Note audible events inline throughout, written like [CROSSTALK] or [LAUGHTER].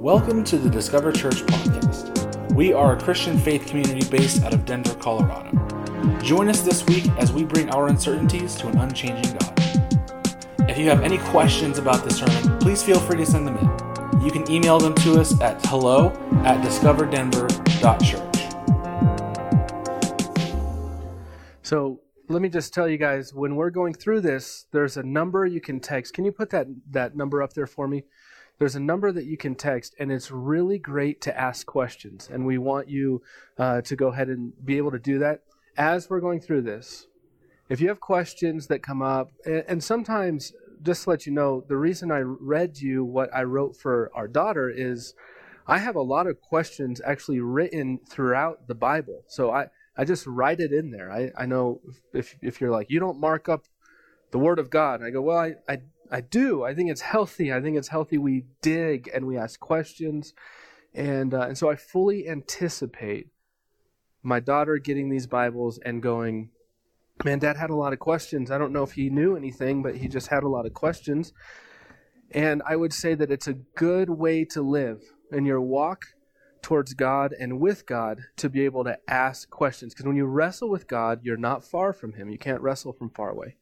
Welcome to the Discover Church podcast. We are a Christian faith community based out of Denver, Colorado. Join us this week as we bring our uncertainties to an unchanging God. If you have any questions about the sermon, please feel free to send them in. You can email them to us at hello at discoverdenver.church. So let me just tell you guys when we're going through this, there's a number you can text. Can you put that, that number up there for me? There's a number that you can text, and it's really great to ask questions. And we want you uh, to go ahead and be able to do that as we're going through this. If you have questions that come up, and, and sometimes, just to let you know, the reason I read you what I wrote for our daughter is I have a lot of questions actually written throughout the Bible. So I, I just write it in there. I, I know if, if you're like, you don't mark up the Word of God. I go, well, I, I I do. I think it's healthy. I think it's healthy we dig and we ask questions. And, uh, and so I fully anticipate my daughter getting these Bibles and going, man, dad had a lot of questions. I don't know if he knew anything, but he just had a lot of questions. And I would say that it's a good way to live in your walk towards God and with God to be able to ask questions. Because when you wrestle with God, you're not far from Him. You can't wrestle from far away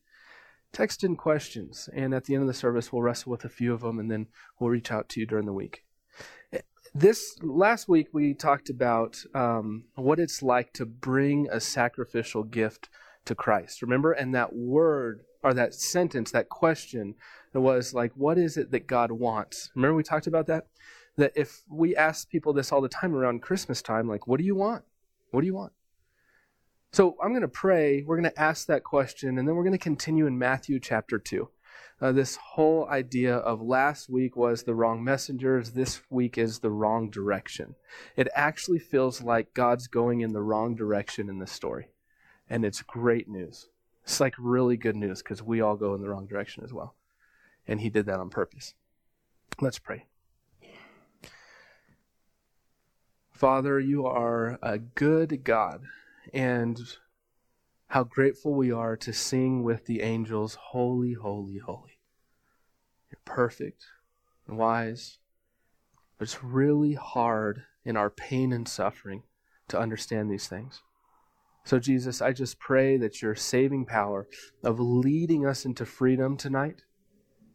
text in questions, and at the end of the service, we'll wrestle with a few of them, and then we'll reach out to you during the week. This last week, we talked about um, what it's like to bring a sacrificial gift to Christ. Remember, and that word or that sentence, that question, was like, "What is it that God wants?" Remember, we talked about that. That if we ask people this all the time around Christmas time, like, "What do you want? What do you want?" So I'm going to pray. We're going to ask that question, and then we're going to continue in Matthew chapter 2. Uh, this whole idea of last week was the wrong messengers, this week is the wrong direction. It actually feels like God's going in the wrong direction in this story. And it's great news. It's like really good news because we all go in the wrong direction as well. And He did that on purpose. Let's pray. Father, you are a good God and how grateful we are to sing with the angels, Holy, Holy, Holy. You're perfect and wise, but it's really hard in our pain and suffering to understand these things. So, Jesus, I just pray that your saving power of leading us into freedom tonight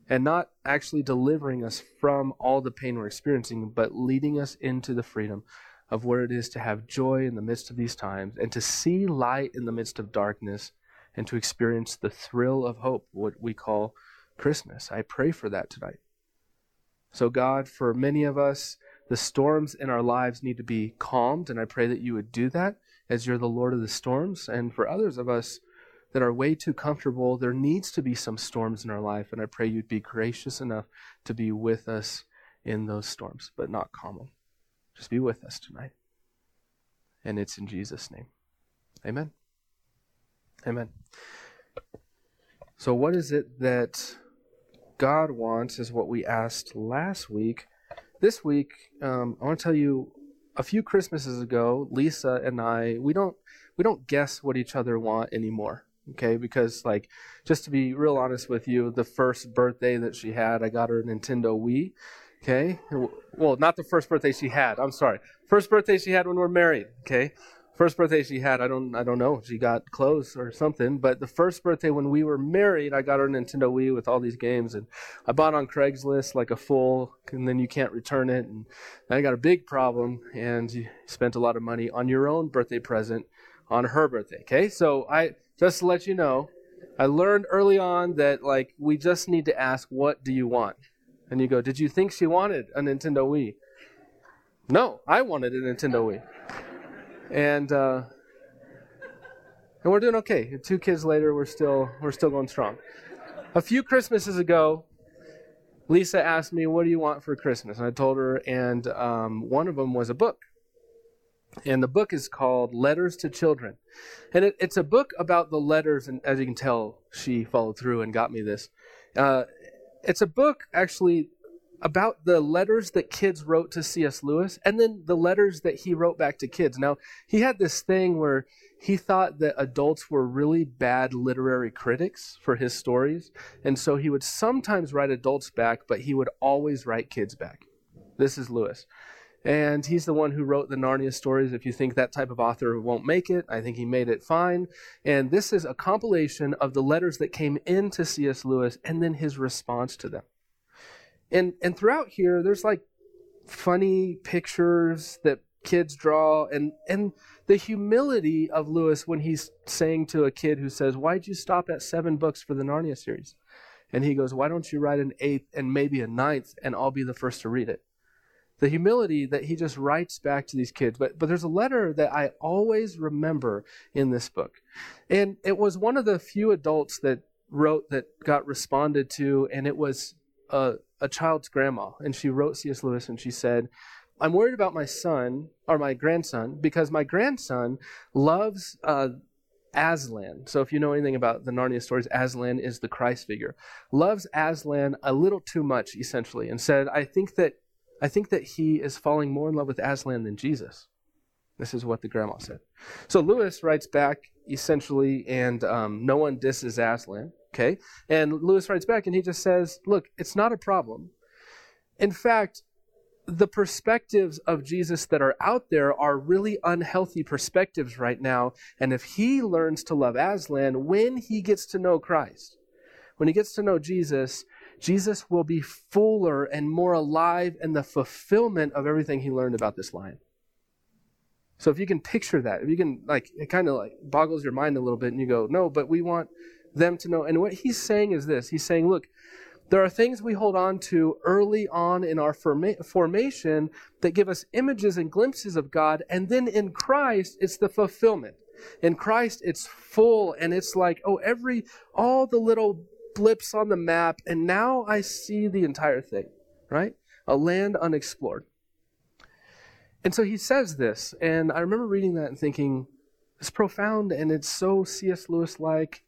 and not actually delivering us from all the pain we're experiencing, but leading us into the freedom of what it is to have joy in the midst of these times and to see light in the midst of darkness and to experience the thrill of hope, what we call Christmas. I pray for that tonight. So, God, for many of us, the storms in our lives need to be calmed, and I pray that you would do that as you're the Lord of the storms. And for others of us that are way too comfortable, there needs to be some storms in our life, and I pray you'd be gracious enough to be with us in those storms, but not calm them. Just be with us tonight. And it's in Jesus' name. Amen. Amen. So, what is it that God wants is what we asked last week. This week, um, I want to tell you a few Christmases ago, Lisa and I, we don't we don't guess what each other want anymore. Okay, because like just to be real honest with you, the first birthday that she had, I got her a Nintendo Wii, Okay? Well, not the first birthday she had. I'm sorry. First birthday she had when we are married. Okay? First birthday she had, I don't I don't know. She got clothes or something, but the first birthday when we were married, I got her Nintendo Wii with all these games and I bought on Craigslist like a full and then you can't return it and I got a big problem and you spent a lot of money on your own birthday present on her birthday. Okay? So I just to let you know, I learned early on that like we just need to ask what do you want? And you go, Did you think she wanted a Nintendo Wii? No, I wanted a Nintendo Wii. And uh, and we're doing okay. Two kids later, we're still we're still going strong. A few Christmases ago, Lisa asked me, "What do you want for Christmas?" And I told her, and um, one of them was a book. And the book is called Letters to Children. And it, it's a book about the letters, and as you can tell, she followed through and got me this. Uh, it's a book actually about the letters that kids wrote to C.S. Lewis and then the letters that he wrote back to kids. Now, he had this thing where he thought that adults were really bad literary critics for his stories. And so he would sometimes write adults back, but he would always write kids back. This is Lewis. And he's the one who wrote the Narnia stories. If you think that type of author won't make it, I think he made it fine. And this is a compilation of the letters that came into C.S. Lewis and then his response to them. And, and throughout here, there's like funny pictures that kids draw and, and the humility of Lewis when he's saying to a kid who says, Why'd you stop at seven books for the Narnia series? And he goes, Why don't you write an eighth and maybe a ninth and I'll be the first to read it? The humility that he just writes back to these kids. But, but there's a letter that I always remember in this book. And it was one of the few adults that wrote that got responded to, and it was a, a child's grandma. And she wrote C.S. Lewis and she said, I'm worried about my son or my grandson because my grandson loves uh, Aslan. So if you know anything about the Narnia stories, Aslan is the Christ figure. Loves Aslan a little too much, essentially, and said, I think that I think that he is falling more in love with Aslan than Jesus. This is what the grandma said. So Lewis writes back essentially, and um, no one disses Aslan. Okay, and Lewis writes back, and he just says, "Look, it's not a problem. In fact." The perspectives of Jesus that are out there are really unhealthy perspectives right now. And if he learns to love Aslan when he gets to know Christ, when he gets to know Jesus, Jesus will be fuller and more alive in the fulfillment of everything he learned about this lion. So if you can picture that, if you can like it kind of like boggles your mind a little bit and you go, "No, but we want them to know." And what he's saying is this. He's saying, "Look, there are things we hold on to early on in our forma- formation that give us images and glimpses of God, and then in Christ, it's the fulfillment. In Christ, it's full, and it's like, oh, every, all the little blips on the map, and now I see the entire thing, right? A land unexplored. And so he says this, and I remember reading that and thinking, it's profound and it's so C.S. Lewis like,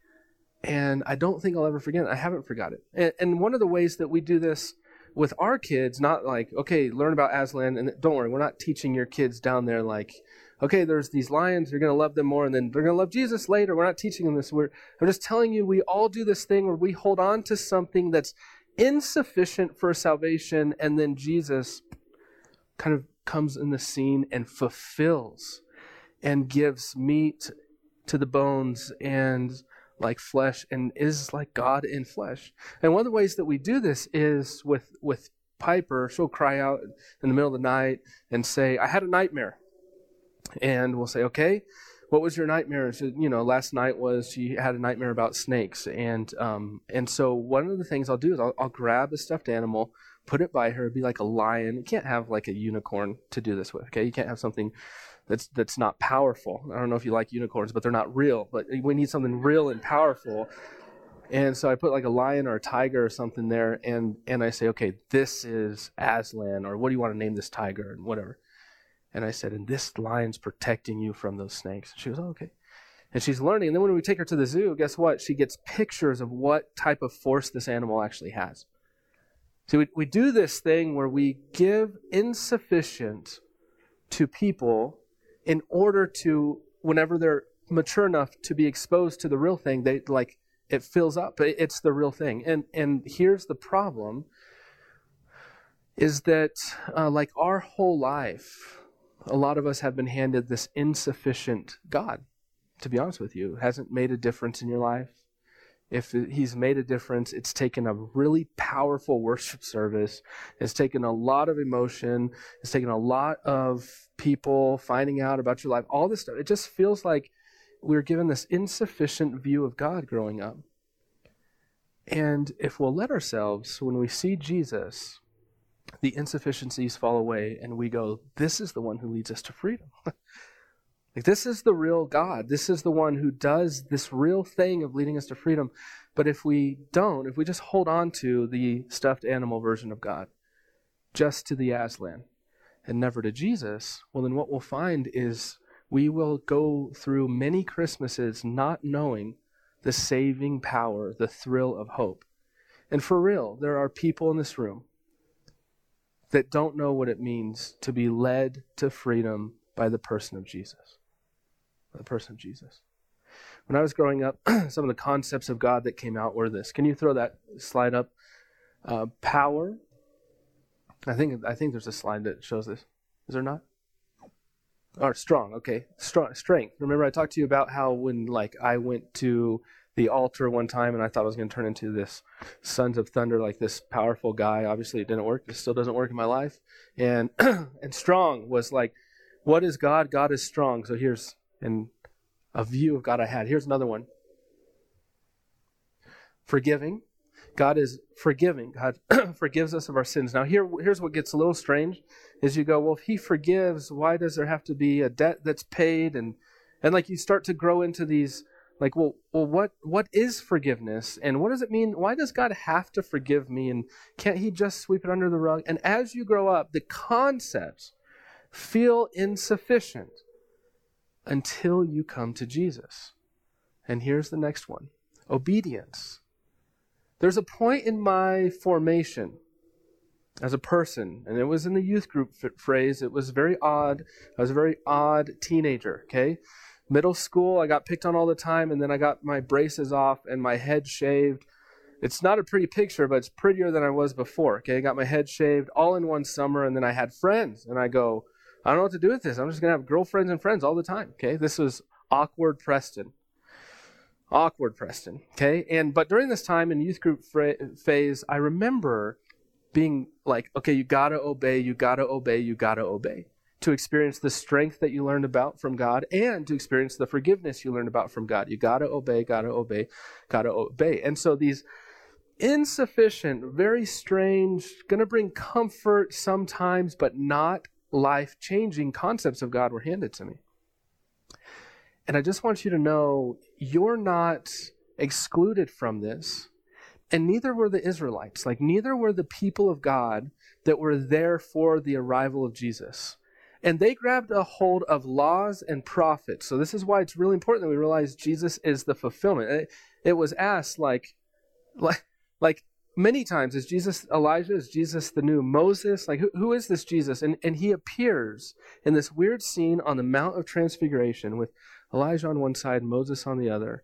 and I don't think I'll ever forget it. I haven't forgot it. And, and one of the ways that we do this with our kids, not like, okay, learn about Aslan, and don't worry, we're not teaching your kids down there like, okay, there's these lions, you're going to love them more, and then they're going to love Jesus later. We're not teaching them this. We're, I'm just telling you, we all do this thing where we hold on to something that's insufficient for salvation, and then Jesus kind of comes in the scene and fulfills and gives meat to the bones and like flesh and is like God in flesh. And one of the ways that we do this is with with Piper. She'll cry out in the middle of the night and say, "I had a nightmare." And we'll say, okay, what was your nightmare? So, you know, last night was she had a nightmare about snakes, and um, and so one of the things I'll do is I'll, I'll grab a stuffed animal, put it by her, be like a lion. You can't have like a unicorn to do this with. Okay, you can't have something that's that's not powerful. I don't know if you like unicorns, but they're not real. But we need something real and powerful. And so I put like a lion or a tiger or something there, and and I say, okay, this is Aslan, or what do you want to name this tiger, and whatever. And I said, and this lion's protecting you from those snakes. She goes, oh, okay. And she's learning. And then when we take her to the zoo, guess what? She gets pictures of what type of force this animal actually has. See, we, we do this thing where we give insufficient to people in order to, whenever they're mature enough to be exposed to the real thing, they like it fills up. It's the real thing. And and here's the problem: is that uh, like our whole life, a lot of us have been handed this insufficient God, to be honest with you. Hasn't made a difference in your life. If he's made a difference, it's taken a really powerful worship service. It's taken a lot of emotion. It's taken a lot of people finding out about your life. All this stuff. It just feels like we're given this insufficient view of God growing up. And if we'll let ourselves, when we see Jesus, the insufficiencies fall away and we go, This is the one who leads us to freedom. [LAUGHS] like, this is the real God. This is the one who does this real thing of leading us to freedom. But if we don't, if we just hold on to the stuffed animal version of God, just to the Aslan, and never to Jesus, well, then what we'll find is we will go through many Christmases not knowing the saving power, the thrill of hope. And for real, there are people in this room that don't know what it means to be led to freedom by the person of Jesus. The person of Jesus. When I was growing up, [CLEARS THROAT] some of the concepts of God that came out were this. Can you throw that slide up? Uh, power, I think I think there's a slide that shows this. Is there not? Or strong, okay. Strong strength. Remember I talked to you about how when like I went to the altar one time and I thought I was going to turn into this Sons of Thunder, like this powerful guy. Obviously it didn't work. It still doesn't work in my life. And [CLEARS THROAT] and strong was like, what is God? God is strong. So here's and a view of God I had. Here's another one. Forgiving. God is forgiving. God [CLEARS THROAT] forgives us of our sins. Now here here's what gets a little strange is you go, well, if he forgives, why does there have to be a debt that's paid and and like you start to grow into these like well well what what is forgiveness? And what does it mean? Why does god have to forgive me? And can't he just sweep it under the rug? And as you grow up the concepts feel insufficient until you come to jesus. And here's the next one. Obedience. There's a point in my formation as a person, and it was in the youth group phrase. It was very odd. I was a very odd teenager, okay? Middle school, I got picked on all the time, and then I got my braces off and my head shaved. It's not a pretty picture, but it's prettier than I was before, okay? I got my head shaved all in one summer, and then I had friends, and I go, I don't know what to do with this. I'm just to have girlfriends and friends all the time, okay? This was awkward Preston awkward preston okay and but during this time in youth group fra- phase i remember being like okay you gotta obey you gotta obey you gotta obey to experience the strength that you learned about from god and to experience the forgiveness you learned about from god you gotta obey gotta obey gotta obey and so these insufficient very strange gonna bring comfort sometimes but not life changing concepts of god were handed to me and I just want you to know you're not excluded from this. And neither were the Israelites. Like, neither were the people of God that were there for the arrival of Jesus. And they grabbed a hold of laws and prophets. So, this is why it's really important that we realize Jesus is the fulfillment. It, it was asked, like, like, like many times, is Jesus Elijah? Is Jesus the new Moses? Like, who, who is this Jesus? And, and he appears in this weird scene on the Mount of Transfiguration with Elijah on one side, Moses on the other,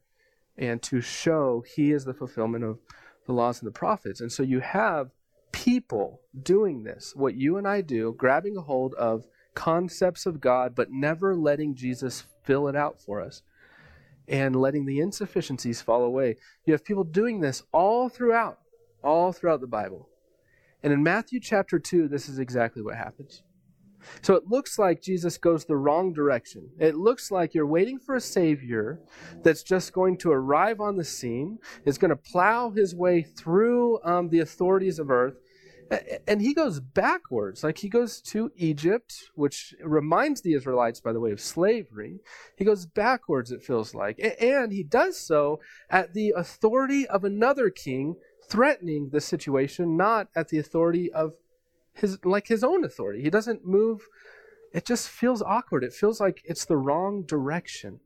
and to show he is the fulfillment of the laws and the prophets. And so you have people doing this, what you and I do, grabbing a hold of concepts of God, but never letting Jesus fill it out for us and letting the insufficiencies fall away. You have people doing this all throughout, all throughout the Bible. And in Matthew chapter 2, this is exactly what happens. So it looks like Jesus goes the wrong direction. It looks like you're waiting for a Savior that's just going to arrive on the scene, is going to plow his way through um, the authorities of earth. And he goes backwards. Like he goes to Egypt, which reminds the Israelites, by the way, of slavery. He goes backwards, it feels like. And he does so at the authority of another king, threatening the situation, not at the authority of his like his own authority. He doesn't move. It just feels awkward. It feels like it's the wrong direction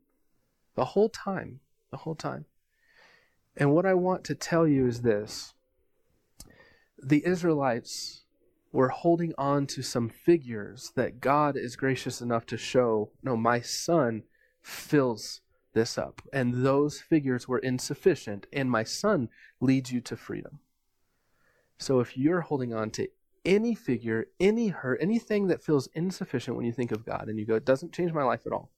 the whole time. The whole time. And what I want to tell you is this the Israelites were holding on to some figures that God is gracious enough to show no, my son fills this up. And those figures were insufficient, and my son leads you to freedom. So if you're holding on to any figure, any hurt, anything that feels insufficient when you think of God and you go, it doesn't change my life at all.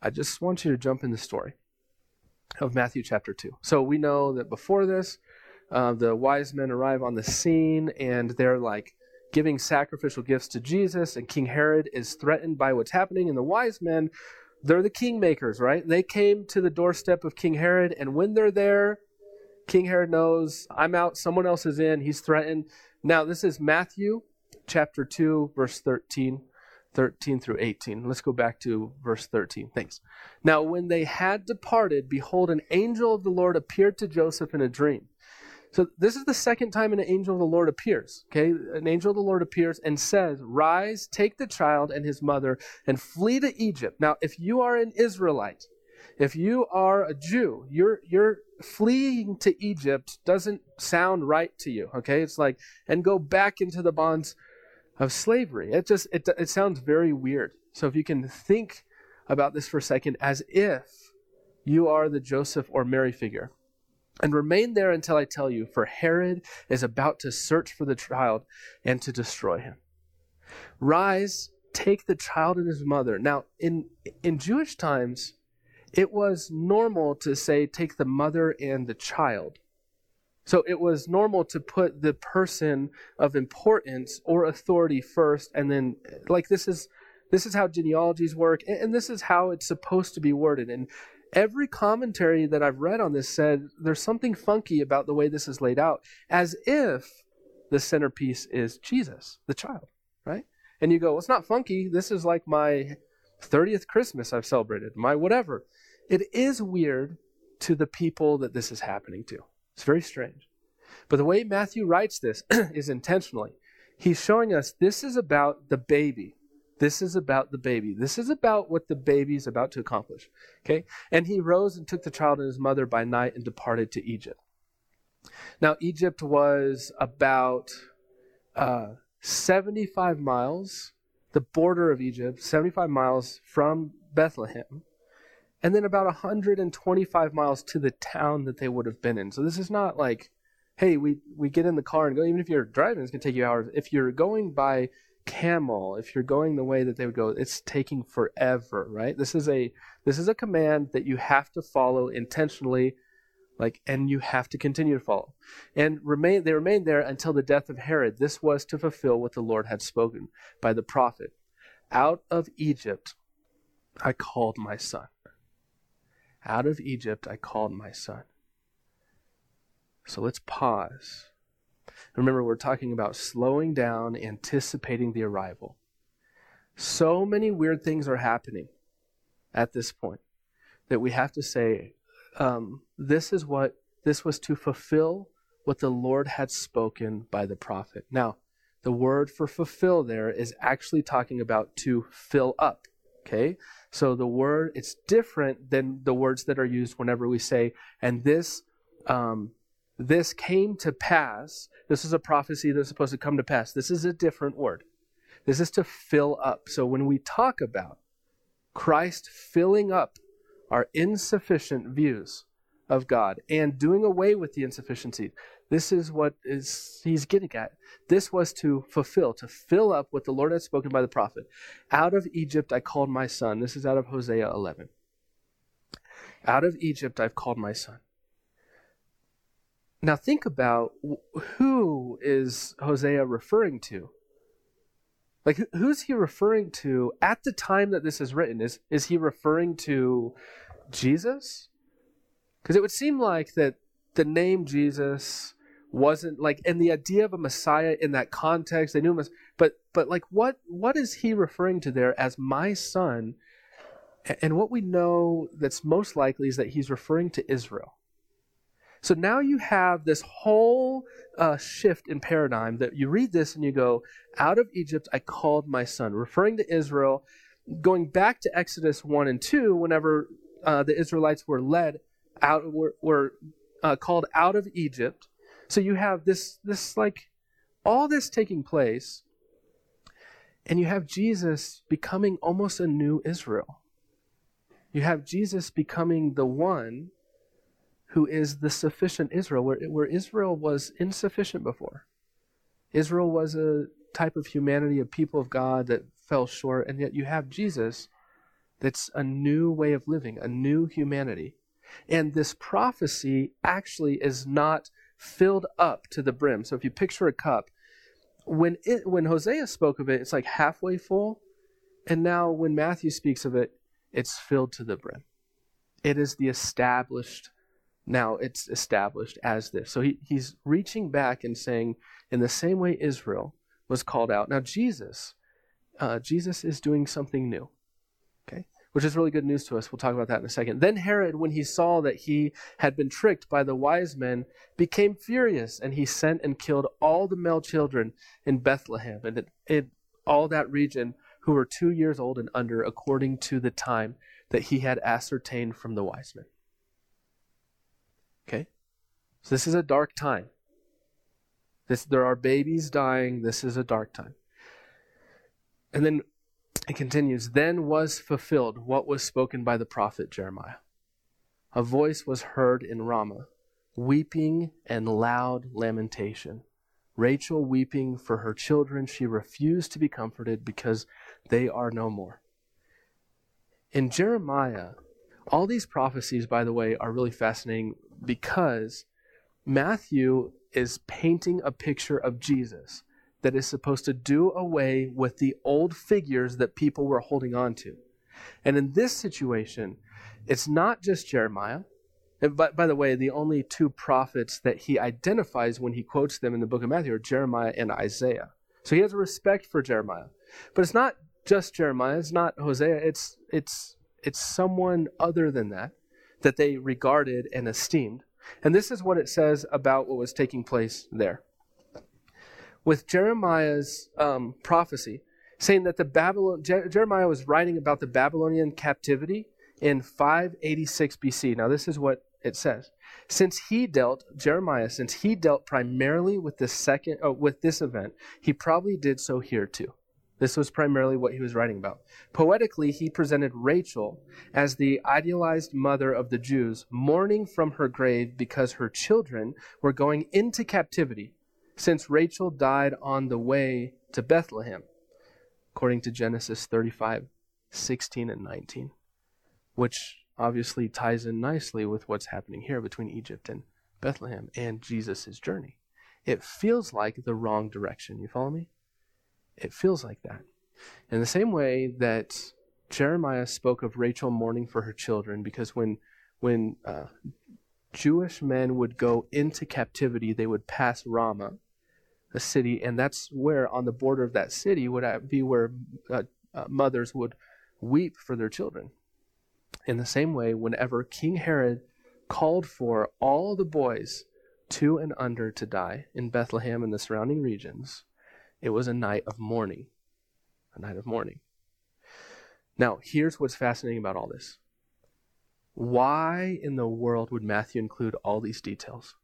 I just want you to jump in the story of Matthew chapter 2. So we know that before this, uh, the wise men arrive on the scene and they're like giving sacrificial gifts to Jesus, and King Herod is threatened by what's happening. And the wise men, they're the kingmakers, right? They came to the doorstep of King Herod, and when they're there, King Herod knows I'm out, someone else is in, he's threatened. Now, this is Matthew chapter 2, verse 13, 13 through 18. Let's go back to verse 13. Thanks. Now, when they had departed, behold, an angel of the Lord appeared to Joseph in a dream. So, this is the second time an angel of the Lord appears. Okay? An angel of the Lord appears and says, Rise, take the child and his mother, and flee to Egypt. Now, if you are an Israelite, if you are a Jew, you're, you're fleeing to Egypt doesn't sound right to you, okay? It's like, and go back into the bonds of slavery. It just, it, it sounds very weird. So if you can think about this for a second as if you are the Joseph or Mary figure. And remain there until I tell you, for Herod is about to search for the child and to destroy him. Rise, take the child and his mother. Now, in, in Jewish times, it was normal to say, take the mother and the child. So it was normal to put the person of importance or authority first, and then, like, this is. This is how genealogies work, and this is how it's supposed to be worded. And every commentary that I've read on this said there's something funky about the way this is laid out, as if the centerpiece is Jesus, the child, right? And you go, well, it's not funky. This is like my 30th Christmas I've celebrated, my whatever. It is weird to the people that this is happening to. It's very strange. But the way Matthew writes this [CLEARS THROAT] is intentionally. He's showing us this is about the baby, this is about the baby. This is about what the baby is about to accomplish. Okay? And he rose and took the child and his mother by night and departed to Egypt. Now, Egypt was about uh, 75 miles, the border of Egypt, 75 miles from Bethlehem, and then about 125 miles to the town that they would have been in. So this is not like, hey, we, we get in the car and go, even if you're driving, it's going to take you hours. If you're going by camel if you're going the way that they would go it's taking forever right? This is a this is a command that you have to follow intentionally like and you have to continue to follow. And remain they remained there until the death of herod. This was to fulfill what the lord had spoken by the prophet. Out of egypt i called my son. Out of egypt i called my son. So let's pause Remember, we're talking about slowing down, anticipating the arrival. So many weird things are happening at this point that we have to say, um, this is what, this was to fulfill what the Lord had spoken by the prophet. Now, the word for fulfill there is actually talking about to fill up. Okay? So the word, it's different than the words that are used whenever we say, and this um, this came to pass. This is a prophecy that's supposed to come to pass. This is a different word. This is to fill up. So when we talk about Christ filling up our insufficient views of God and doing away with the insufficiency, this is what is he's getting at. This was to fulfill, to fill up what the Lord had spoken by the prophet. Out of Egypt I called my son. This is out of Hosea 11. Out of Egypt I've called my son. Now think about who is Hosea referring to? Like who's he referring to at the time that this is written? Is is he referring to Jesus? Because it would seem like that the name Jesus wasn't like and the idea of a Messiah in that context, they knew him as but but like what what is he referring to there as my son? And what we know that's most likely is that he's referring to Israel. So now you have this whole uh, shift in paradigm that you read this and you go, Out of Egypt I called my son, referring to Israel, going back to Exodus 1 and 2, whenever uh, the Israelites were led out, were, were uh, called out of Egypt. So you have this, this like, all this taking place, and you have Jesus becoming almost a new Israel. You have Jesus becoming the one who is the sufficient Israel, where, where Israel was insufficient before. Israel was a type of humanity, a people of God that fell short, and yet you have Jesus that's a new way of living, a new humanity. And this prophecy actually is not filled up to the brim. So if you picture a cup, when it when Hosea spoke of it, it's like halfway full, and now when Matthew speaks of it, it's filled to the brim. It is the established now it's established as this. So he, he's reaching back and saying, in the same way Israel was called out. Now Jesus, uh, Jesus is doing something new, okay, which is really good news to us. We'll talk about that in a second. Then Herod, when he saw that he had been tricked by the wise men, became furious, and he sent and killed all the male children in Bethlehem and in, all that region who were two years old and under, according to the time that he had ascertained from the wise men. Okay? So this is a dark time. This, there are babies dying. This is a dark time. And then it continues Then was fulfilled what was spoken by the prophet Jeremiah. A voice was heard in Ramah, weeping and loud lamentation. Rachel weeping for her children. She refused to be comforted because they are no more. In Jeremiah, all these prophecies, by the way, are really fascinating because Matthew is painting a picture of Jesus that is supposed to do away with the old figures that people were holding on to. And in this situation, it's not just Jeremiah. And by, by the way, the only two prophets that he identifies when he quotes them in the book of Matthew are Jeremiah and Isaiah. So he has a respect for Jeremiah. But it's not just Jeremiah, it's not Hosea, it's it's it's someone other than that that they regarded and esteemed. And this is what it says about what was taking place there. With Jeremiah's um, prophecy, saying that the Babylon, Je- Jeremiah was writing about the Babylonian captivity in 586 BC. Now, this is what it says. Since he dealt, Jeremiah, since he dealt primarily with this second, oh, with this event, he probably did so here too. This was primarily what he was writing about. Poetically, he presented Rachel as the idealized mother of the Jews, mourning from her grave because her children were going into captivity, since Rachel died on the way to Bethlehem, according to Genesis 35 16 and 19, which obviously ties in nicely with what's happening here between Egypt and Bethlehem and Jesus' journey. It feels like the wrong direction. You follow me? It feels like that. In the same way that Jeremiah spoke of Rachel mourning for her children, because when when uh, Jewish men would go into captivity, they would pass Ramah, a city, and that's where on the border of that city would be where uh, uh, mothers would weep for their children. In the same way, whenever King Herod called for all the boys two and under to die in Bethlehem and the surrounding regions, it was a night of mourning. A night of mourning. Now, here's what's fascinating about all this. Why in the world would Matthew include all these details?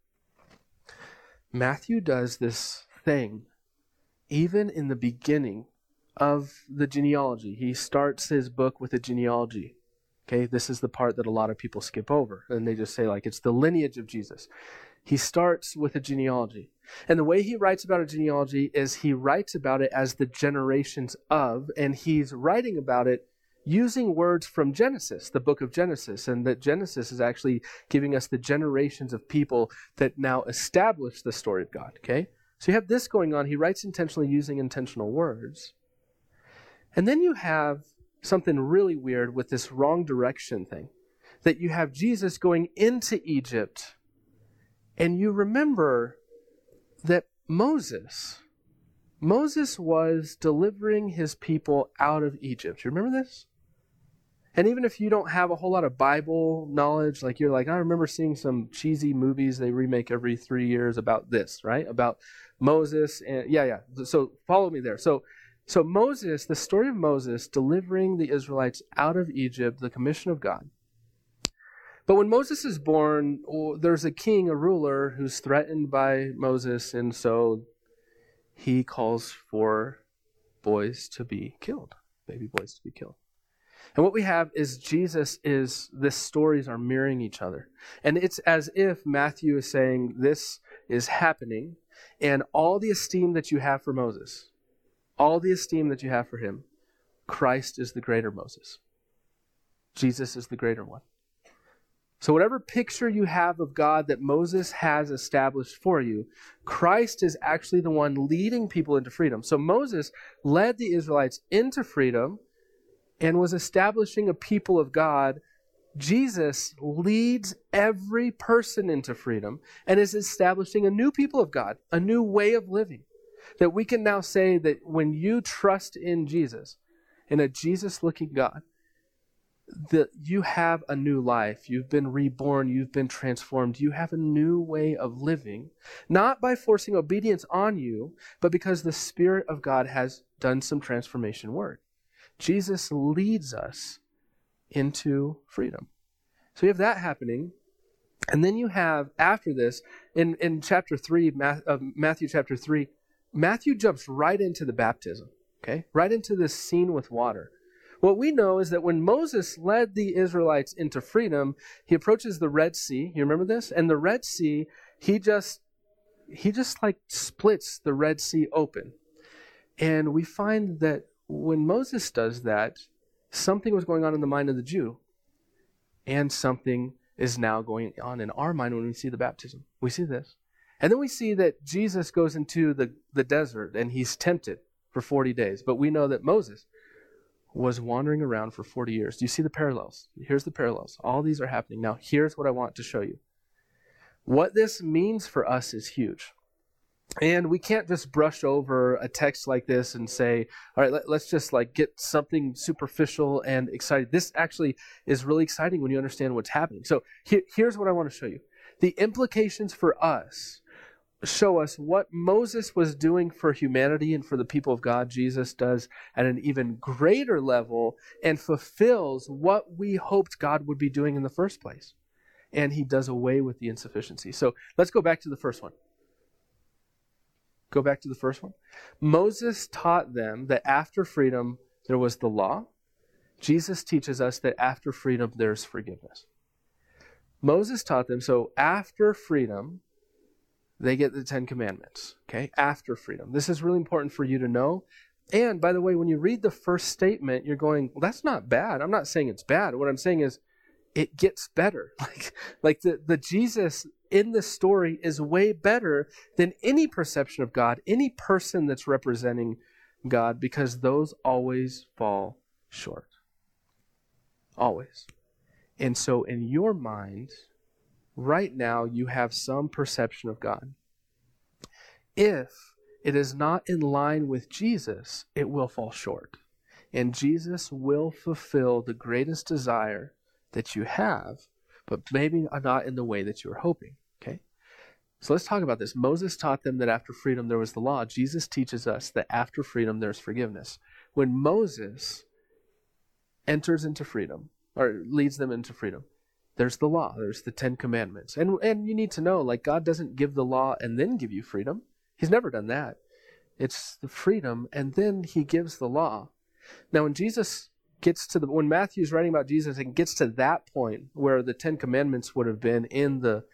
Matthew does this thing even in the beginning of the genealogy. He starts his book with a genealogy. Okay, this is the part that a lot of people skip over, and they just say, like, it's the lineage of Jesus. He starts with a genealogy. And the way he writes about a genealogy is he writes about it as the generations of, and he's writing about it using words from Genesis, the book of Genesis, and that Genesis is actually giving us the generations of people that now establish the story of God. Okay? So you have this going on. He writes intentionally using intentional words. And then you have something really weird with this wrong direction thing. That you have Jesus going into Egypt, and you remember that Moses, Moses was delivering his people out of Egypt. You remember this? And even if you don't have a whole lot of Bible knowledge, like you're like, I remember seeing some cheesy movies they remake every three years about this, right? About Moses and yeah, yeah. So follow me there. So so Moses, the story of Moses delivering the Israelites out of Egypt, the commission of God. But when Moses is born, there's a king, a ruler, who's threatened by Moses, and so he calls for boys to be killed, baby boys to be killed. And what we have is Jesus is, this stories are mirroring each other. And it's as if Matthew is saying, This is happening, and all the esteem that you have for Moses, all the esteem that you have for him, Christ is the greater Moses. Jesus is the greater one. So, whatever picture you have of God that Moses has established for you, Christ is actually the one leading people into freedom. So, Moses led the Israelites into freedom and was establishing a people of God. Jesus leads every person into freedom and is establishing a new people of God, a new way of living. That we can now say that when you trust in Jesus, in a Jesus looking God, that you have a new life. You've been reborn. You've been transformed. You have a new way of living, not by forcing obedience on you, but because the Spirit of God has done some transformation work. Jesus leads us into freedom. So you have that happening. And then you have, after this, in, in chapter 3, of Matthew chapter 3, Matthew jumps right into the baptism, okay? Right into this scene with water What we know is that when Moses led the Israelites into freedom, he approaches the Red Sea. You remember this? And the Red Sea, he just he just like splits the Red Sea open. And we find that when Moses does that, something was going on in the mind of the Jew. And something is now going on in our mind when we see the baptism. We see this. And then we see that Jesus goes into the, the desert and he's tempted for 40 days. But we know that Moses was wandering around for 40 years. Do you see the parallels? Here's the parallels. All these are happening. Now, here's what I want to show you. What this means for us is huge. And we can't just brush over a text like this and say, all right, let, us just like get something superficial and excited. This actually is really exciting when you understand what's happening. So here, here's what I want to show you. The implications for us show us what Moses was doing for humanity and for the people of God, Jesus does at an even greater level and fulfills what we hoped God would be doing in the first place. And he does away with the insufficiency. So let's go back to the first one. Go back to the first one. Moses taught them that after freedom there was the law. Jesus teaches us that after freedom there's forgiveness. Moses taught them so after freedom they get the Ten Commandments, okay, after freedom. This is really important for you to know. And by the way, when you read the first statement, you're going, well, that's not bad. I'm not saying it's bad. What I'm saying is it gets better. [LAUGHS] Like, like the, the Jesus in the story is way better than any perception of God, any person that's representing God, because those always fall short. Always. And so in your mind, right now you have some perception of God. If it is not in line with Jesus, it will fall short. And Jesus will fulfill the greatest desire that you have, but maybe not in the way that you were hoping. Okay? So let's talk about this. Moses taught them that after freedom there was the law. Jesus teaches us that after freedom there's forgiveness. When Moses enters into freedom, or leads them into freedom, there's the law there's the ten commandments. And and you need to know like god doesn't give the law and then give you freedom. He's never done that. It's the freedom and then he gives the law. Now when jesus gets to the when matthew's writing about jesus and gets to that point where the ten commandments would have been in the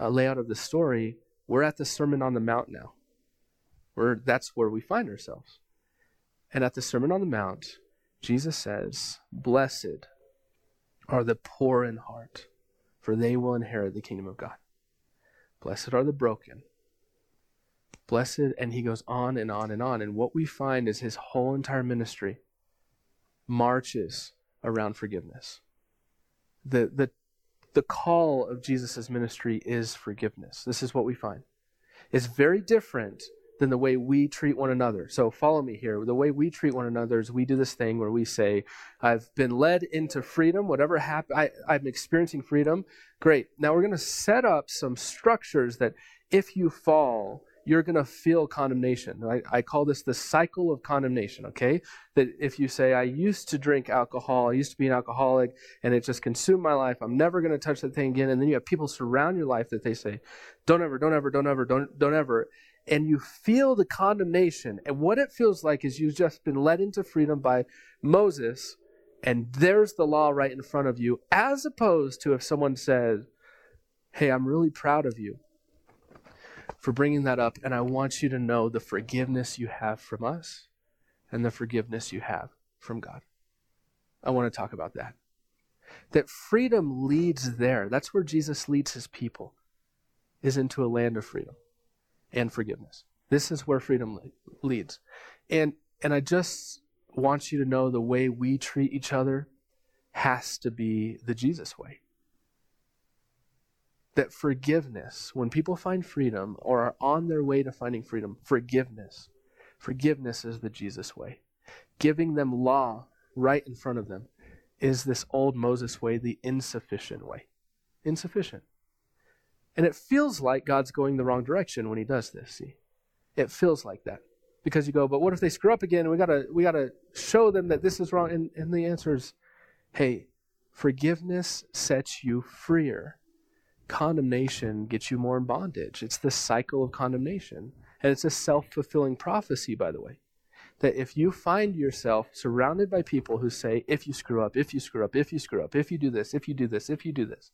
uh, layout of the story we're at the sermon on the mount now. Where that's where we find ourselves. And at the sermon on the mount jesus says blessed are the poor in heart, for they will inherit the kingdom of God. Blessed are the broken. Blessed, and he goes on and on and on. And what we find is his whole entire ministry marches around forgiveness. The, the, the call of Jesus' ministry is forgiveness. This is what we find. It's very different than the way we treat one another. So follow me here. The way we treat one another is we do this thing where we say, I've been led into freedom, whatever happened, I'm experiencing freedom. Great. Now we're going to set up some structures that if you fall, you're going to feel condemnation. I, I, call this the cycle of condemnation, okay? That if you say, I used to drink alcohol, I used to be an alcoholic, and it just consumed my life, I'm never going to touch that thing again. And then you have people surround your life that they say, don't ever, don't ever, don't ever, don't, don't ever and you feel the condemnation. And what it feels like is you've just been led into freedom by Moses, and there's the law right in front of you, as opposed to if someone said, Hey, I'm really proud of you for bringing that up, and I want you to know the forgiveness you have from us and the forgiveness you have from God. I want to talk about that. That freedom leads there. That's where Jesus leads his people, is into a land of freedom and forgiveness. This is where freedom leads. And and I just want you to know the way we treat each other has to be the Jesus way. That forgiveness, when people find freedom or are on their way to finding freedom, forgiveness, forgiveness is the Jesus way. Giving them law right in front of them is this old Moses way, the insufficient way. Insufficient. And it feels like God's going the wrong direction when he does this, see? It feels like that. Because you go, but what if they screw up again? We gotta we gotta show them that this is wrong. And, and the answer is, hey, forgiveness sets you freer. Condemnation gets you more in bondage. It's the cycle of condemnation. And it's a self fulfilling prophecy, by the way. that if you find yourself surrounded by people who say, if you screw up, if you screw up, if you screw up, if you do this, if you do this, if you do this,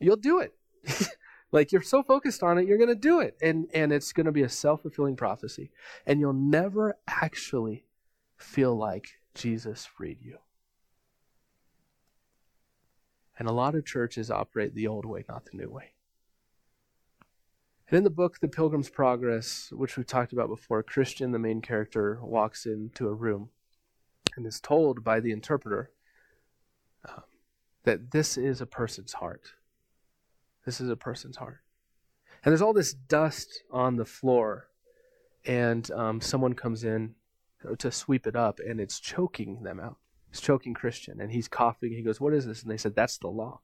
you'll do it. [LAUGHS] like you're so focused on it, you're going to do it. And, and it's going to be a self fulfilling prophecy. And you'll never actually feel like Jesus freed you. And a lot of churches operate the old way, not the new way. And in the book, The Pilgrim's Progress, which we talked about before, Christian, the main character, walks into a room and is told by the interpreter um, that this is a person's heart. This is a person's heart. And there's all this dust on the floor, and um, someone comes in to sweep it up, and it's choking them out. It's choking Christian, and he's coughing. He goes, What is this? And they said, That's the law.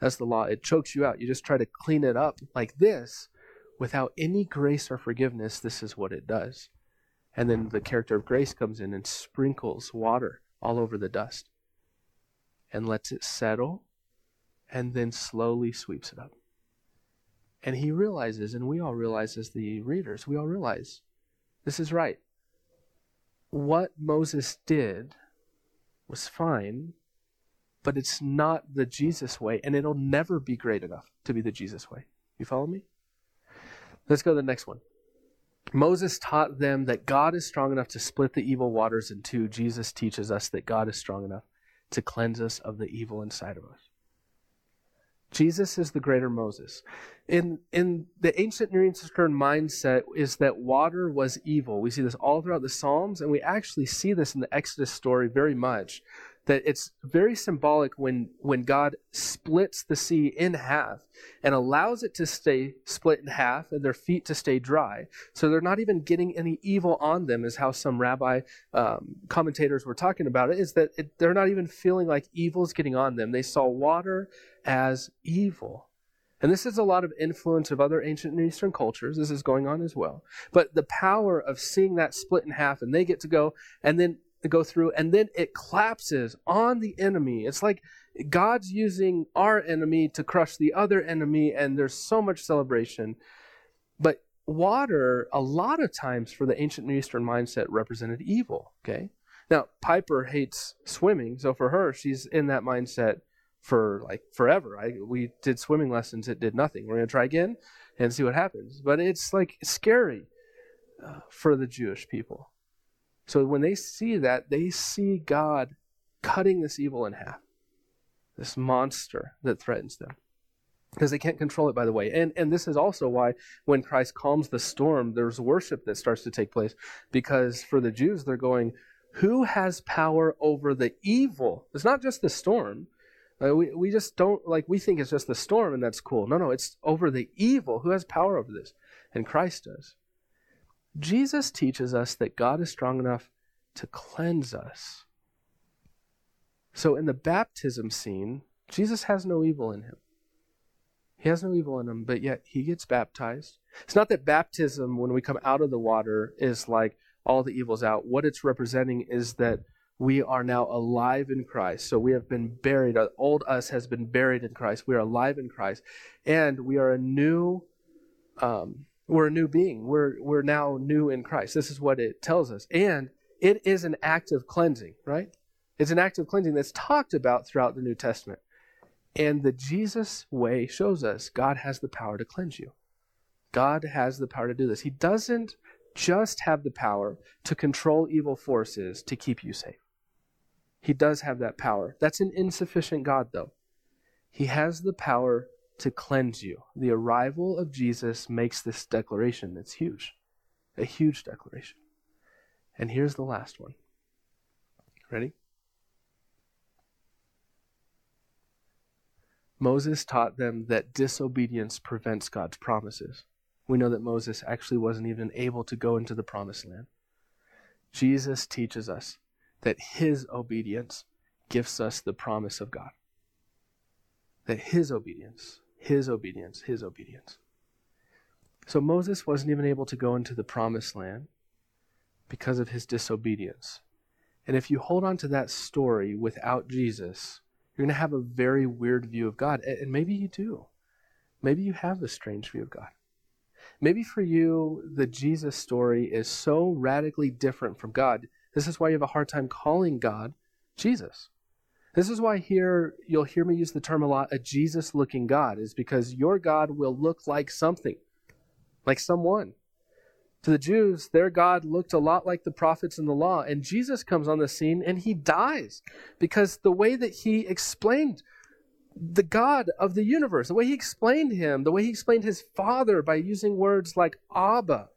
That's the law. It chokes you out. You just try to clean it up like this without any grace or forgiveness, this is what it does. And then the character of grace comes in and sprinkles water all over the dust and lets it settle and then slowly sweeps it up. And he realizes, and we all realize as the readers, we all realize this is right. What Moses did was fine, but it's not the Jesus way, and it'll never be great enough to be the Jesus way. You follow me? Let's go to the next one. Moses taught them that God is strong enough to split the evil waters in two. Jesus teaches us that God is strong enough to cleanse us of the evil inside of us. Jesus is the greater Moses. In, in the ancient Near Eastern mindset is that water was evil. We see this all throughout the Psalms, and we actually see this in the Exodus story very much that it's very symbolic when when God splits the sea in half and allows it to stay split in half and their feet to stay dry. So they're not even getting any evil on them, is how some rabbi um, commentators were talking about it. Is that it, they're not even feeling like evil's getting on them. They saw water as evil. And this is a lot of influence of other ancient Near Eastern cultures. This is going on as well. But the power of seeing that split in half and they get to go, and then go through, and then it collapses on the enemy. It's like God's using our enemy to crush the other enemy, and there's so much celebration. But water, a lot of times for the ancient Near Eastern mindset, represented evil. Okay? Now, Piper hates swimming, so for her, she's in that mindset for like forever. I, we did swimming lessons, it did nothing. We're going to try again and see what happens. But it's like scary uh, for the Jewish people. So when they see that, they see God cutting this evil in half, this monster that threatens them. Because they can't control it, by the way. And, and this is also why when Christ calms the storm, there's worship that starts to take place. Because for the Jews, they're going, Who has power over the evil? It's not just the storm. Uh, we, we just don't, like, we think it's just the storm and that's cool. No, no, it's over the evil. Who has power over this? And Christ does. Jesus teaches us that God is strong enough to cleanse us. So in the baptism scene, Jesus has no evil in him. He has no evil in him, but yet he gets baptized. It's not that baptism, when we come out of the water, is like all the evil's out. What it's representing is that we are now alive in Christ. So we have been buried. Our old us has been buried in Christ. We are alive in Christ. And we are a new um, we're a new being. We're, we're now new in Christ. This is what it tells us. And it is an act of cleansing, right? It's an act of cleansing that's talked about throughout the New Testament. And the Jesus way shows us God has the power to cleanse you. God has the power to do this. He doesn't just have the power to control evil forces to keep you safe. He does have that power. That's an insufficient God, though. He has the power to cleanse you. The arrival of Jesus makes this declaration It's huge, a huge declaration. And here's the last one. Ready? Moses taught them that disobedience prevents God's promises. We know that Moses actually wasn't even able to go into the promised land. Jesus teaches us that his obedience gives us the promise of God. That his obedience his obedience, his obedience. So Moses wasn't even able to go into the promised land because of his disobedience. And if you hold on to that story without Jesus, you're going to have a very weird view of God. And maybe you do. Maybe you have a strange view of God. Maybe for you, the Jesus story is so radically different from God. This is why you have a hard time calling God Jesus. This is why here you'll hear me use the term a lot a Jesus looking God, is because your God will look like something, like someone. To the Jews, their God looked a lot like the prophets in the law, and Jesus comes on the scene and he dies because the way that he explained the God of the universe, the way he explained him, the way he explained his father by using words like Abba,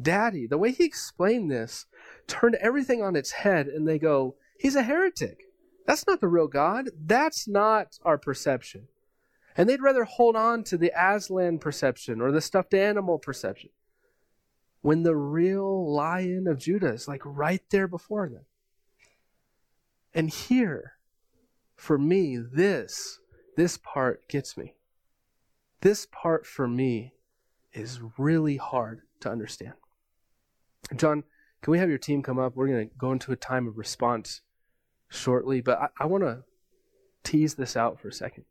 Daddy, the way he explained this turned everything on its head, and they go, He's a heretic. That's not the real God. That's not our perception. And they'd rather hold on to the Aslan perception or the stuffed animal perception when the real lion of Judah is like right there before them. And here, for me, this this part gets me. This part for me is really hard to understand. John, can we have your team come up? We're going to go into a time of response shortly, but I, I want to tease this out for a second.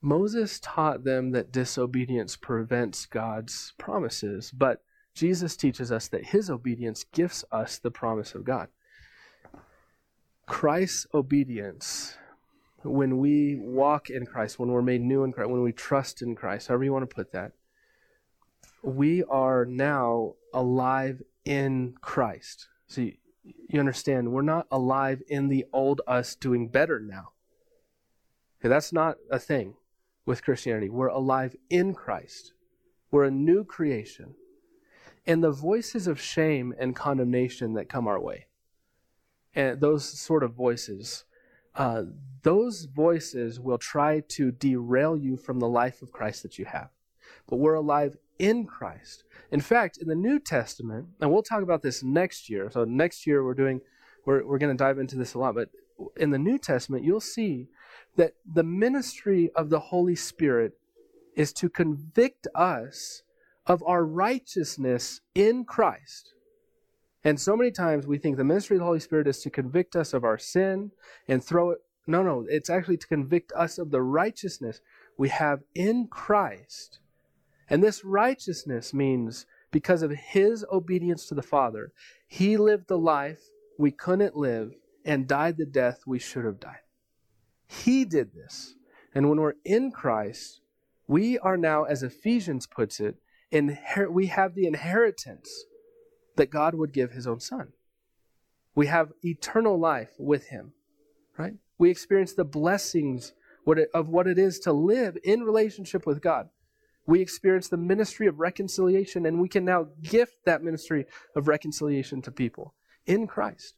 Moses taught them that disobedience prevents God's promises, but Jesus teaches us that his obedience gives us the promise of God. Christ's obedience when we walk in Christ, when we're made new in Christ, when we trust in Christ, however you want to put that, we are now alive in Christ. So you, understand, we're not alive in the old us doing better now. Okay, that's not a thing with Christianity. We're alive in Christ. We're a new creation. And the voices of shame and condemnation that come our way, and those sort of voices, uh, those voices will try to derail you from the life of Christ that you have. But we're alive in Christ. In fact, in the New Testament, and we'll talk about this next year. So next year we're doing we're we're going to dive into this a lot, but in the New Testament you'll see that the ministry of the Holy Spirit is to convict us of our righteousness in Christ. And so many times we think the ministry of the Holy Spirit is to convict us of our sin and throw it. No, no, it's actually to convict us of the righteousness we have in Christ. And this righteousness means because of his obedience to the Father, he lived the life we couldn't live and died the death we should have died. He did this. And when we're in Christ, we are now, as Ephesians puts it, inher- we have the inheritance that God would give his own son. We have eternal life with him, right? We experience the blessings of what it is to live in relationship with God. We experience the ministry of reconciliation, and we can now gift that ministry of reconciliation to people in Christ.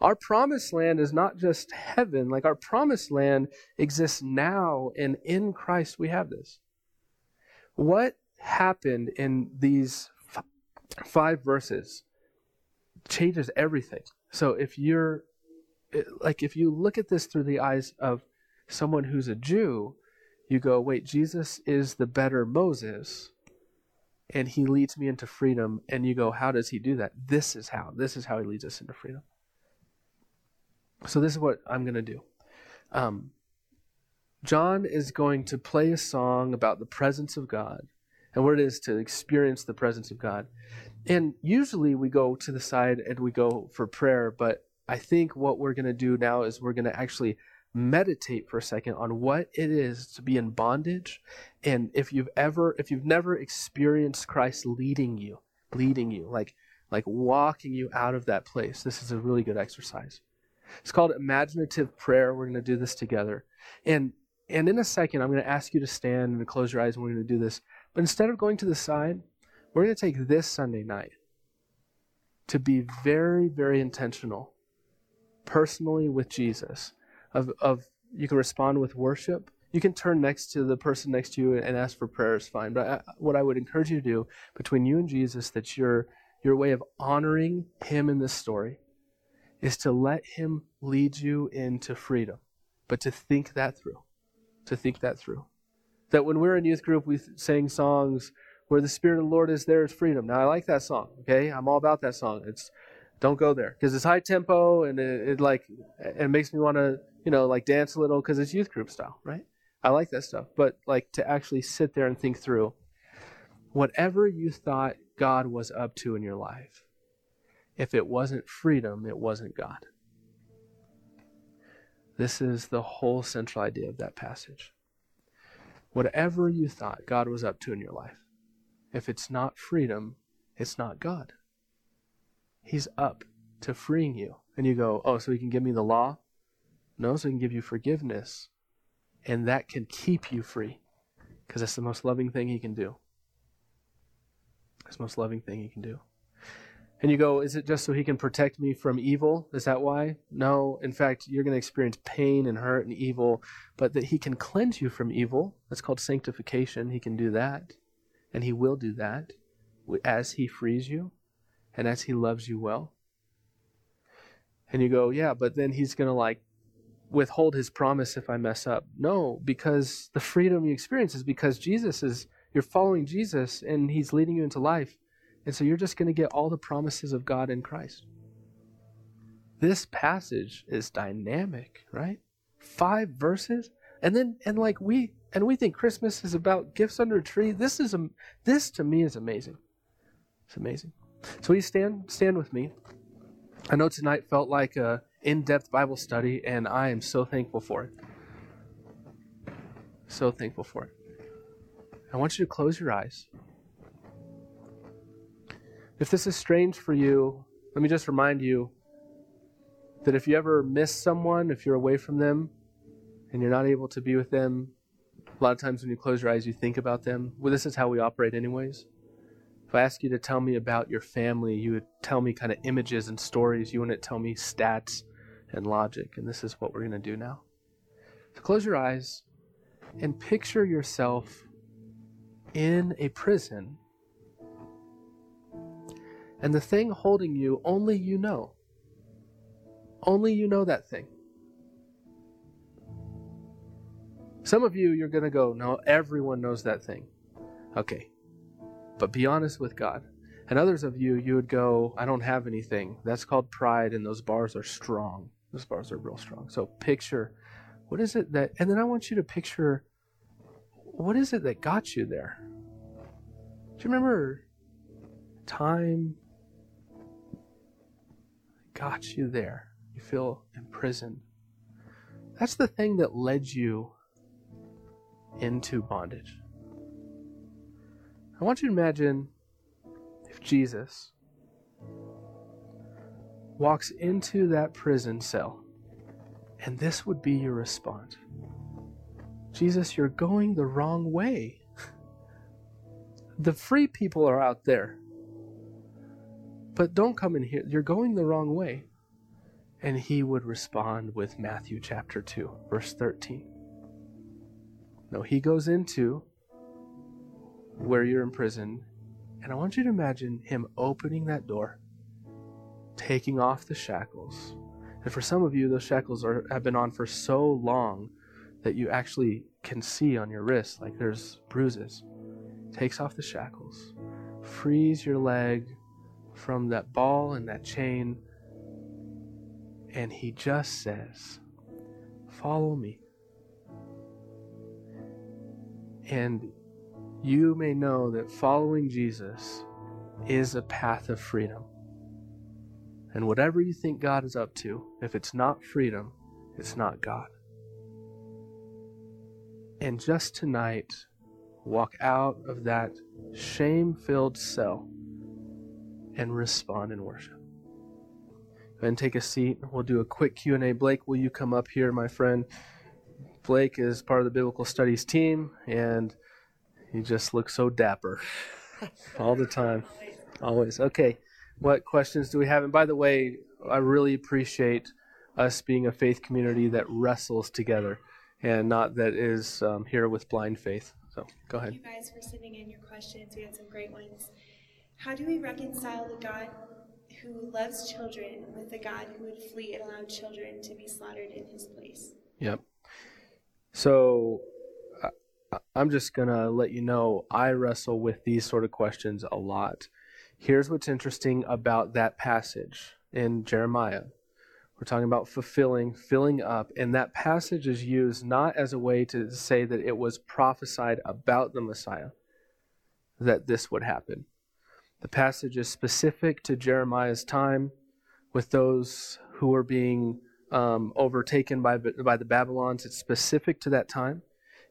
Our promised land is not just heaven, like our promised land exists now, and in Christ we have this. What happened in these five verses changes everything. So if you're like if you look at this through the eyes of someone who's a Jew, you go, "Wait, Jesus is the better Moses." And he leads me into freedom. And you go, How does he do that? This is how. This is how he leads us into freedom. So, this is what I'm going to do. Um, John is going to play a song about the presence of God and what it is to experience the presence of God. And usually we go to the side and we go for prayer, but I think what we're going to do now is we're going to actually meditate for a second on what it is to be in bondage. And if you've ever if you've never experienced Christ leading you leading you like like walking you out of that place this is a really good exercise. It's called imaginative prayer. We're going to do this together. And and in a second i'm going to ask you to stand and close your eyes and we're going to do this. But instead of going to the side, we're going to take this Sunday night to be very, very intentional, personally with Jesus. Of, of you can respond with worship. You can turn next to the person next to you and ask for prayer is fine. But I, what I would encourage you to do between you and Jesus, that your your way of honoring Him in this story, is to let Him lead you into freedom, but to think that through, to think that through that when we're in youth group, we sang songs where the Spirit of the Lord is there is freedom. Now, I like that song, okay? I'm all about that song. It's don't go there because it's high tempo and it, it like it makes me want to you know like dance a little because it's youth group style right i like that stuff but like to actually sit there and think through whatever you thought God was up to in your life, if it wasn't freedom, it wasn't God. This is the whole central idea of that passage. Whatever you thought God was up to in your life, if it's not freedom, it's not God. He's up to freeing you. And you go, oh, so he can give me the law? No, so he can give you forgiveness. And that can keep you free because that's the most loving thing he can do. That's the most loving thing he can do. And you go, is it just so he can protect me from evil? Is that why? No. In fact, you're going to experience pain and hurt and evil, but that he can cleanse you from evil. That's called sanctification. He can do that. And he will do that as he frees you and as he loves you well. And you go, yeah, but then he's going to like withhold his promise if I mess up. No, because the freedom you experience is because Jesus is, you're following Jesus and he's leading you into life. And so you're just going to get all the promises of God in Christ. This passage is dynamic, right? Five verses. And then, and like we, and we think Christmas is about gifts under a tree. This is, a, this to me is amazing. It's amazing. So you stand, stand with me. I know tonight felt like a in-depth Bible study, and I am so thankful for it. So thankful for it. I want you to close your eyes. If this is strange for you, let me just remind you that if you ever miss someone, if you're away from them and you're not able to be with them, a lot of times when you close your eyes, you think about them. Well, this is how we operate, anyways. If I ask you to tell me about your family, you would tell me kind of images and stories. You wouldn't tell me stats and logic. And this is what we're going to do now. So close your eyes and picture yourself in a prison. And the thing holding you, only you know. Only you know that thing. Some of you, you're going to go, no, everyone knows that thing. Okay, but be honest with God. And others of you, you would go, I don't have anything. That's called pride, and those bars are strong. Those bars are real strong. So picture what is it that, and then I want you to picture what is it that got you there? Do you remember time got you there? You feel imprisoned. That's the thing that led you into bondage. I want you to imagine if Jesus walks into that prison cell, and this would be your response Jesus, you're going the wrong way. [LAUGHS] The free people are out there. But don't come in here. You're going the wrong way. And he would respond with Matthew chapter 2, verse 13. No, he goes into where you're in prison. And I want you to imagine him opening that door, taking off the shackles. And for some of you, those shackles are, have been on for so long that you actually can see on your wrist, like there's bruises. Takes off the shackles, frees your leg from that ball and that chain, and he just says, Follow me. And you may know that following Jesus is a path of freedom. And whatever you think God is up to, if it's not freedom, it's not God. And just tonight, walk out of that shame filled cell and respond in worship. Go and take a seat. We'll do a quick Q&A. Blake, will you come up here, my friend? Blake is part of the Biblical Studies team, and you just look so dapper [LAUGHS] all the time. Always. Okay. What questions do we have? And by the way, I really appreciate us being a faith community that wrestles together and not that is um, here with blind faith. So go ahead. Thank you guys for sending in your questions. We had some great ones. How do we reconcile the God who loves children with the God who would flee and allow children to be slaughtered in his place? Yep. So I'm just going to let you know I wrestle with these sort of questions a lot. Here's what's interesting about that passage in Jeremiah. We're talking about fulfilling, filling up, and that passage is used not as a way to say that it was prophesied about the Messiah. that this would happen. The passage is specific to Jeremiah's time with those who were being um, overtaken by, by the Babylons. It's specific to that time.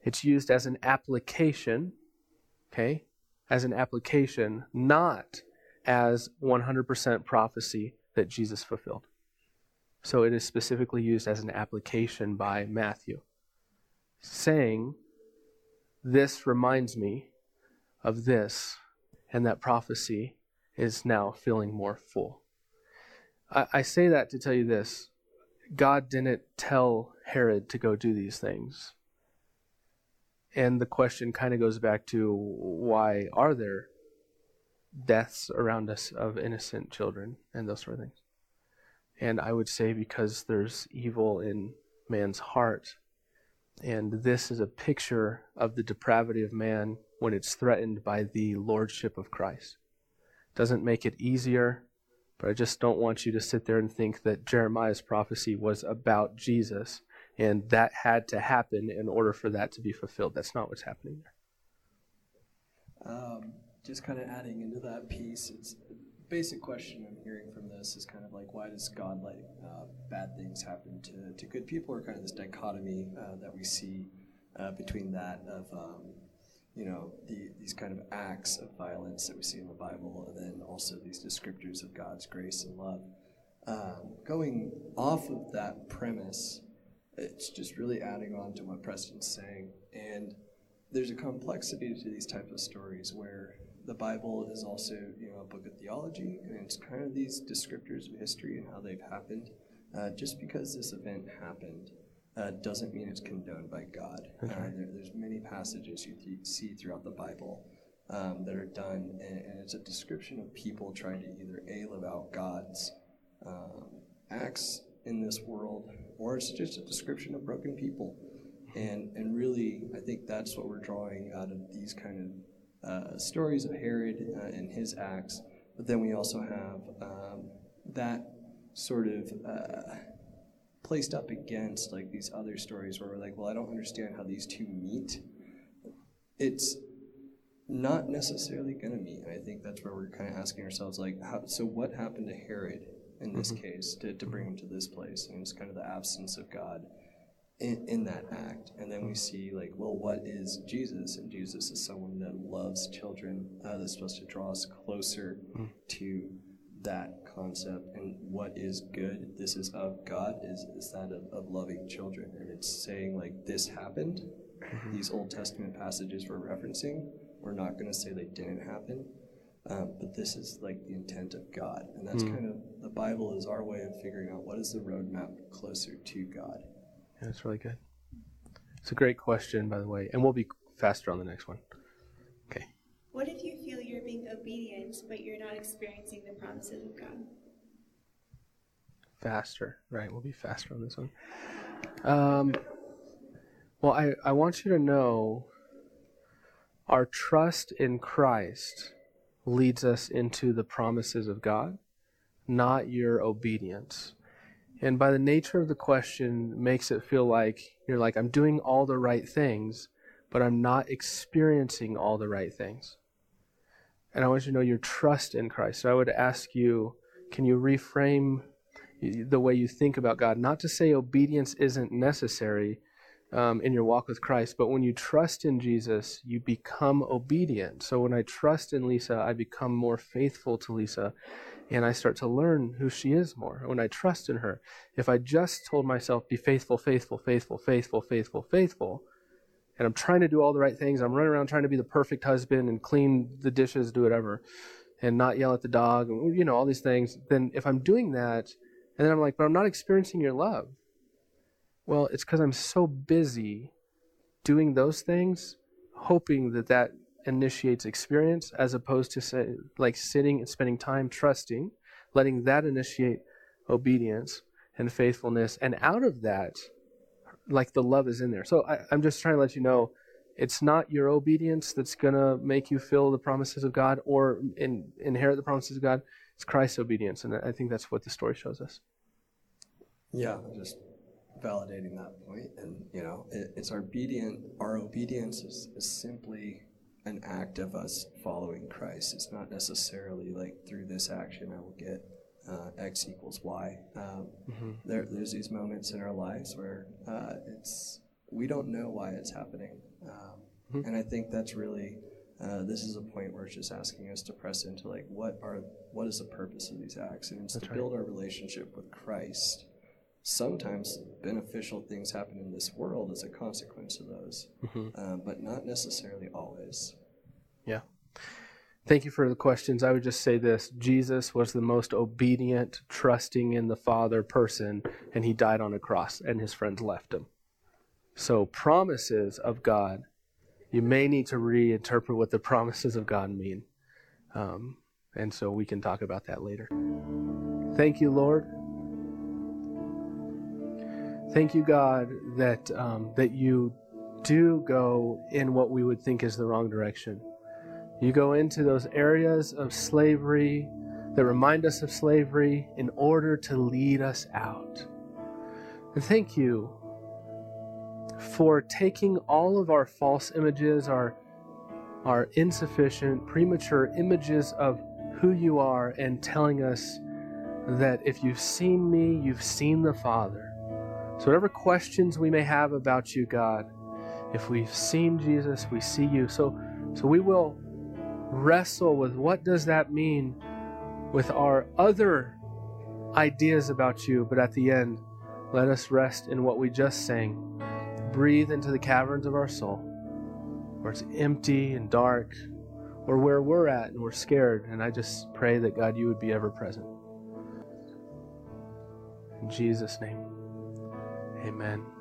It's used as an application, okay, as an application, not as 100% prophecy that Jesus fulfilled. So it is specifically used as an application by Matthew, saying, This reminds me of this, and that prophecy is now feeling more full. I, I say that to tell you this God didn't tell Herod to go do these things. And the question kind of goes back to why are there deaths around us of innocent children and those sort of things? And I would say because there's evil in man's heart. And this is a picture of the depravity of man when it's threatened by the lordship of Christ. Doesn't make it easier, but I just don't want you to sit there and think that Jeremiah's prophecy was about Jesus and that had to happen in order for that to be fulfilled. That's not what's happening there. Um, just kind of adding into that piece, it's basic question I'm hearing from this is kind of like, why does God let uh, bad things happen to, to good people, or kind of this dichotomy uh, that we see uh, between that of um, you know, the, these kind of acts of violence that we see in the Bible, and then also these descriptors of God's grace and love. Um, going off of that premise, it's just really adding on to what Preston's saying. And there's a complexity to these types of stories where the Bible is also, you know, a book of theology, and it's kind of these descriptors of history and how they've happened. Uh, just because this event happened uh, doesn't mean it's condoned by God. Uh, there, there's many passages you th- see throughout the Bible um, that are done, and, and, it's a description of people trying to either a live out God's um, acts in this world, or it's just a description of broken people. And and really, I think that's what we're drawing out of these kind of uh, stories of Herod uh, and his acts. But then we also have um, that sort of uh, placed up against like these other stories where we're like, well, I don't understand how these two meet. It's not necessarily going to meet. I think that's where we're kind of asking ourselves, like, how, so what happened to Herod in this mm-hmm. case to, to bring him to this place? And it's kind of the absence of God in, in that act. And then we see, like, well, what is Jesus? And Jesus is someone that loves children, uh, that's supposed to draw us closer mm-hmm. to that concept and what is good this is of god is, is that of, of loving children and it's saying like this happened mm-hmm. these old testament passages we're referencing we're not going to say they didn't happen um, but this is like the intent of god and that's mm. kind of the bible is our way of figuring out what is the roadmap closer to god yeah, that's really good it's a great question by the way and we'll be faster on the next one okay what if you feel you're being obedient, but you're not experiencing the promises of God? Faster, right? We'll be faster on this one. Um, well, I, I want you to know our trust in Christ leads us into the promises of God, not your obedience. And by the nature of the question, makes it feel like you're like, I'm doing all the right things, but I'm not experiencing all the right things and I want you to know your trust in Christ. So I would ask you, can you reframe the way you think about God? Not to say obedience isn't necessary um, in your walk with Christ, but when you trust in Jesus, you become obedient. So when I trust in Lisa, I become more faithful to Lisa, and I start to learn who she is more. When I trust in her, if I just told myself, be faithful, faithful, faithful, faithful, faithful, faithful, and I'm trying to do all the right things. I'm running around trying to be the perfect husband and clean the dishes, do whatever, and not yell at the dog, and, you know, all these things. Then if I'm doing that, and then I'm like, but I'm not experiencing your love. Well, it's because I'm so busy doing those things, hoping that that initiates experience, as opposed to say, like sitting and spending time trusting, letting that initiate obedience and faithfulness. And out of that, like the love is in there. So I, I'm just trying to let you know it's not your obedience that's going to make you feel the promises of God or in, inherit the promises of God. It's Christ's obedience. And I think that's what the story shows us. Yeah, just validating that point. And, you know, it, it's our obedient, our obedience is, is simply an act of us following Christ. It's not necessarily like through this action I will get uh, X equals Y. Um, Mm-hmm. there, there's these moments in our lives where uh, it's we don't know why it's happening, um, Mhm. and I think that's really uh, this is a point where it's just asking us to press into like what are what is the purpose of these acts, and it's That's to right. build our relationship with Christ. Sometimes beneficial things happen in this world as a consequence of those, Mhm. um, but not necessarily always. Yeah. Thank you for the questions. I would just say this Jesus was the most obedient, trusting in the Father person, and he died on a cross, and his friends left him. So, promises of God, you may need to reinterpret what the promises of God mean. Um, and so we can talk about that later. Thank you, Lord. Thank you, God, that, um, that you do go in what we would think is the wrong direction. You go into those areas of slavery that remind us of slavery in order to lead us out. And thank you for taking all of our false images, our, our insufficient, premature images of who you are, and telling us that if you've seen me, you've seen the Father. So, whatever questions we may have about you, God, if we've seen Jesus, we see you. So, so we will wrestle with what does that mean with our other ideas about you. But at the end let us rest in what we just sang. Breathe into the caverns of our soul where it's empty and dark or where we're at and we're scared. And i just pray that god you would be ever present. In jesus name amen